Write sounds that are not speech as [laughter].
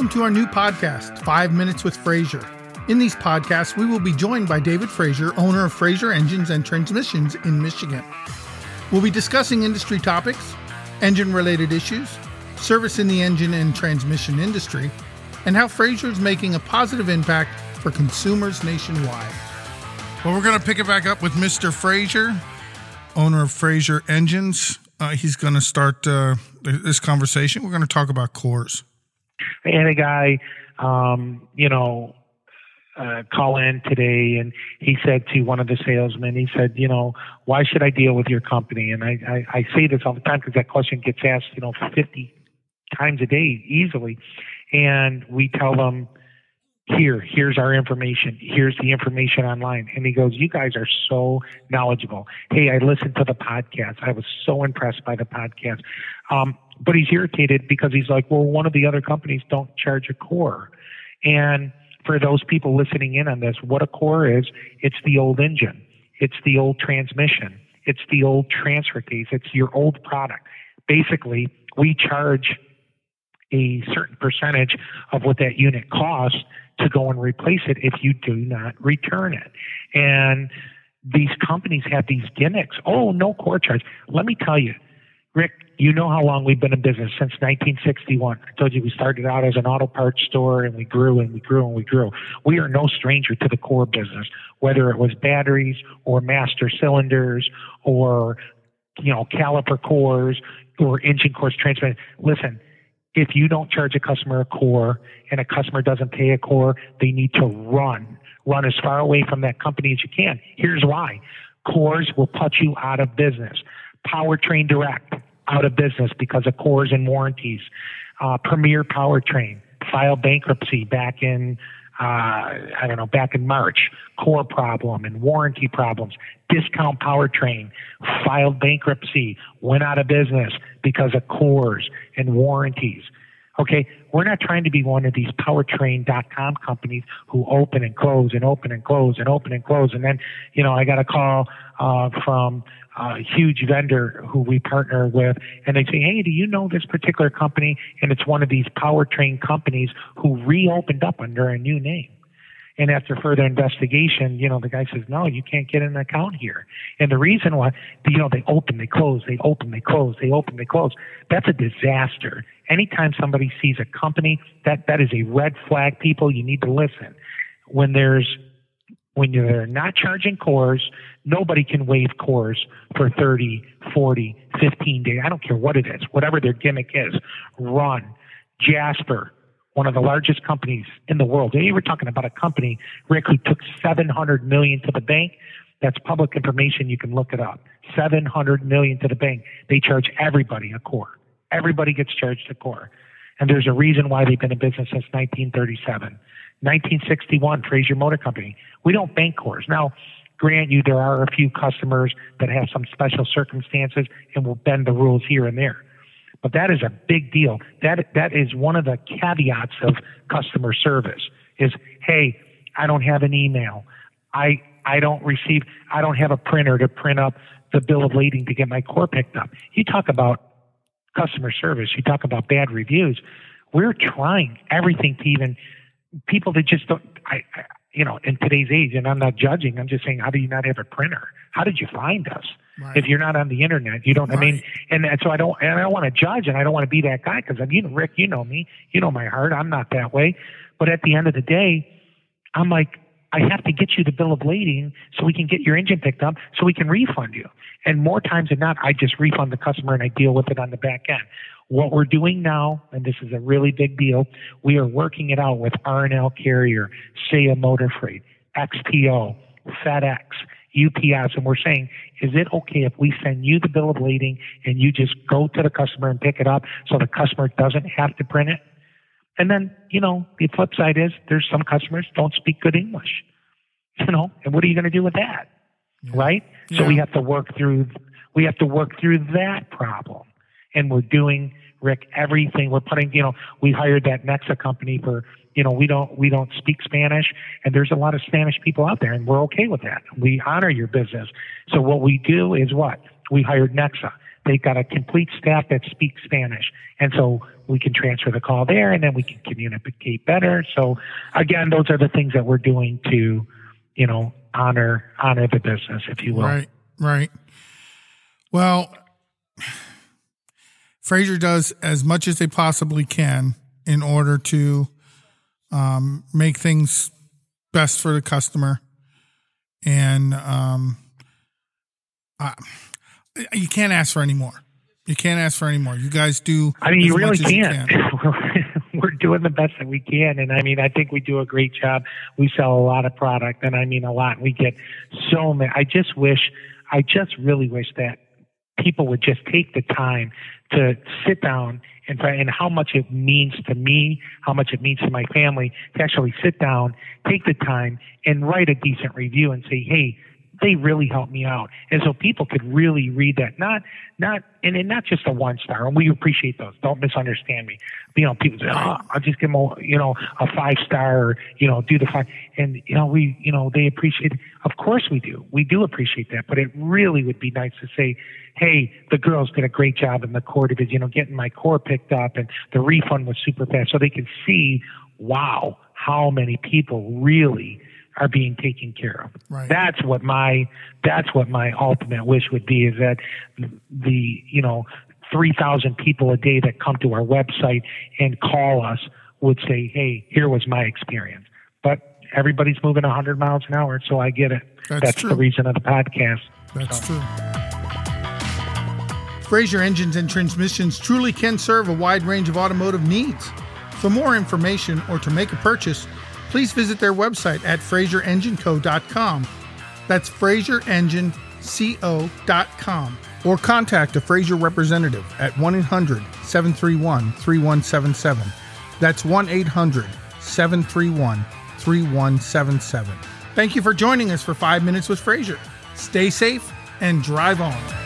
welcome to our new podcast, Five Minutes with Fraser. In these podcasts, we will be joined by David Fraser, owner of Fraser Engines and Transmissions in Michigan. We'll be discussing industry topics, engine related issues, service in the engine and transmission industry, and how Fraser is making a positive impact for consumers nationwide. Well, we're going to pick it back up with Mr. Fraser, owner of Fraser Engines. Uh, he's going to start uh, this conversation. We're going to talk about cores. I had a guy, um, you know, uh, call in today, and he said to one of the salesmen, he said, you know, why should I deal with your company? And I, I, I say this all the time because that question gets asked, you know, 50 times a day easily. And we tell them, here, here's our information. Here's the information online. And he goes, you guys are so knowledgeable. Hey, I listened to the podcast. I was so impressed by the podcast. Um, but he's irritated because he's like, well, one of the other companies don't charge a core. And for those people listening in on this, what a core is, it's the old engine. It's the old transmission. It's the old transfer case. It's your old product. Basically, we charge a certain percentage of what that unit costs to go and replace it if you do not return it. And these companies have these gimmicks. Oh, no core charge. Let me tell you, Rick, you know how long we've been in business since 1961. I told you we started out as an auto parts store and we grew and we grew and we grew. We are no stranger to the core business, whether it was batteries or master cylinders or, you know, caliper cores or engine cores, transmission. Listen, if you don't charge a customer a core and a customer doesn't pay a core, they need to run, run as far away from that company as you can. Here's why. Cores will put you out of business. Powertrain Direct, out of business because of cores and warranties. Uh, Premier Powertrain filed bankruptcy back in, uh, I don't know, back in March. Core problem and warranty problems. Discount Powertrain filed bankruptcy, went out of business because of cores and warranties. Okay, we're not trying to be one of these powertrain.com companies who open and close and open and close and open and close. And then, you know, I got a call uh, from a huge vendor who we partner with, and they say, "Hey, do you know this particular company?" And it's one of these powertrain companies who reopened up under a new name. And after further investigation, you know, the guy says, no, you can't get an account here. And the reason why, you know, they open, they close, they open, they close, they open, they close. That's a disaster. Anytime somebody sees a company, that, that is a red flag, people. You need to listen. When there's, when you're not charging cores, nobody can waive cores for 30, 40, 15 days. I don't care what it is, whatever their gimmick is. Run. Jasper, one of the largest companies in the world. You were talking about a company, Rick, who took 700 million to the bank. That's public information. You can look it up. 700 million to the bank. They charge everybody a core. Everybody gets charged a core. And there's a reason why they've been in business since 1937. 1961, Fraser Motor Company. We don't bank cores. Now, grant you, there are a few customers that have some special circumstances and will bend the rules here and there. But that is a big deal. That that is one of the caveats of customer service is, hey, I don't have an email. I I don't receive I don't have a printer to print up the bill of lading to get my core picked up. You talk about customer service, you talk about bad reviews. We're trying everything to even people that just don't I, I you know, in today's age, and I'm not judging, I'm just saying, how do you not have a printer? How did you find us? Right. If you're not on the internet, you don't. Right. I mean, and, and so I don't, and I don't want to judge, and I don't want to be that guy because I'm, you know, Rick, you know me, you know my heart. I'm not that way. But at the end of the day, I'm like, I have to get you the bill of lading so we can get your engine picked up, so we can refund you. And more times than not, I just refund the customer and I deal with it on the back end. What we're doing now, and this is a really big deal, we are working it out with R&L Carrier, SAIA Motor Freight, XPO, FedEx, UPS, and we're saying, is it okay if we send you the bill of lading and you just go to the customer and pick it up so the customer doesn't have to print it? And then, you know, the flip side is there's some customers don't speak good English, you know, and what are you going to do with that? Right? Yeah. So we have to work through, we have to work through that problem. And we're doing, Rick, everything. We're putting, you know, we hired that Nexa company for you know, we don't we don't speak Spanish, and there's a lot of Spanish people out there, and we're okay with that. We honor your business. So what we do is what we hired Nexa. They've got a complete staff that speaks Spanish. And so we can transfer the call there and then we can communicate better. So again, those are the things that we're doing to, you know, honor honor the business, if you will. Right, right. Well, Fraser does as much as they possibly can in order to um, make things best for the customer, and um, I, you can't ask for any more. You can't ask for any more. You guys do. I mean, you really can't. You can. [laughs] we're doing the best that we can. And I mean, I think we do a great job. We sell a lot of product, and I mean a lot. We get so many. I just wish, I just really wish that people would just take the time to sit down and and how much it means to me, how much it means to my family to actually sit down, take the time, and write a decent review and say, hey, they really helped me out. And so people could really read that, not, not, and, and not just a one star. And we appreciate those. Don't misunderstand me. You know, people say, oh, I'll just give them, a, you know, a five star or, you know, do the five. And, you know, we, you know, they appreciate, of course we do. We do appreciate that. But it really would be nice to say, hey, the girls did a great job in the core division, you know, getting my core picked up and the refund was super fast. So they can see, wow, how many people really are being taken care of. Right. That's what my that's what my ultimate wish would be is that the you know 3,000 people a day that come to our website and call us would say, "Hey, here was my experience." But everybody's moving 100 miles an hour, so I get it. That's, that's the reason of the podcast. That's so. true. Fraser Engines and Transmissions truly can serve a wide range of automotive needs. For more information or to make a purchase, please visit their website at FraserEngineCo.com. That's FraserEngineCo.com. Or contact a Fraser representative at 1 800 731 3177. That's 1 800 731 3177. Thank you for joining us for 5 Minutes with Fraser. Stay safe and drive on.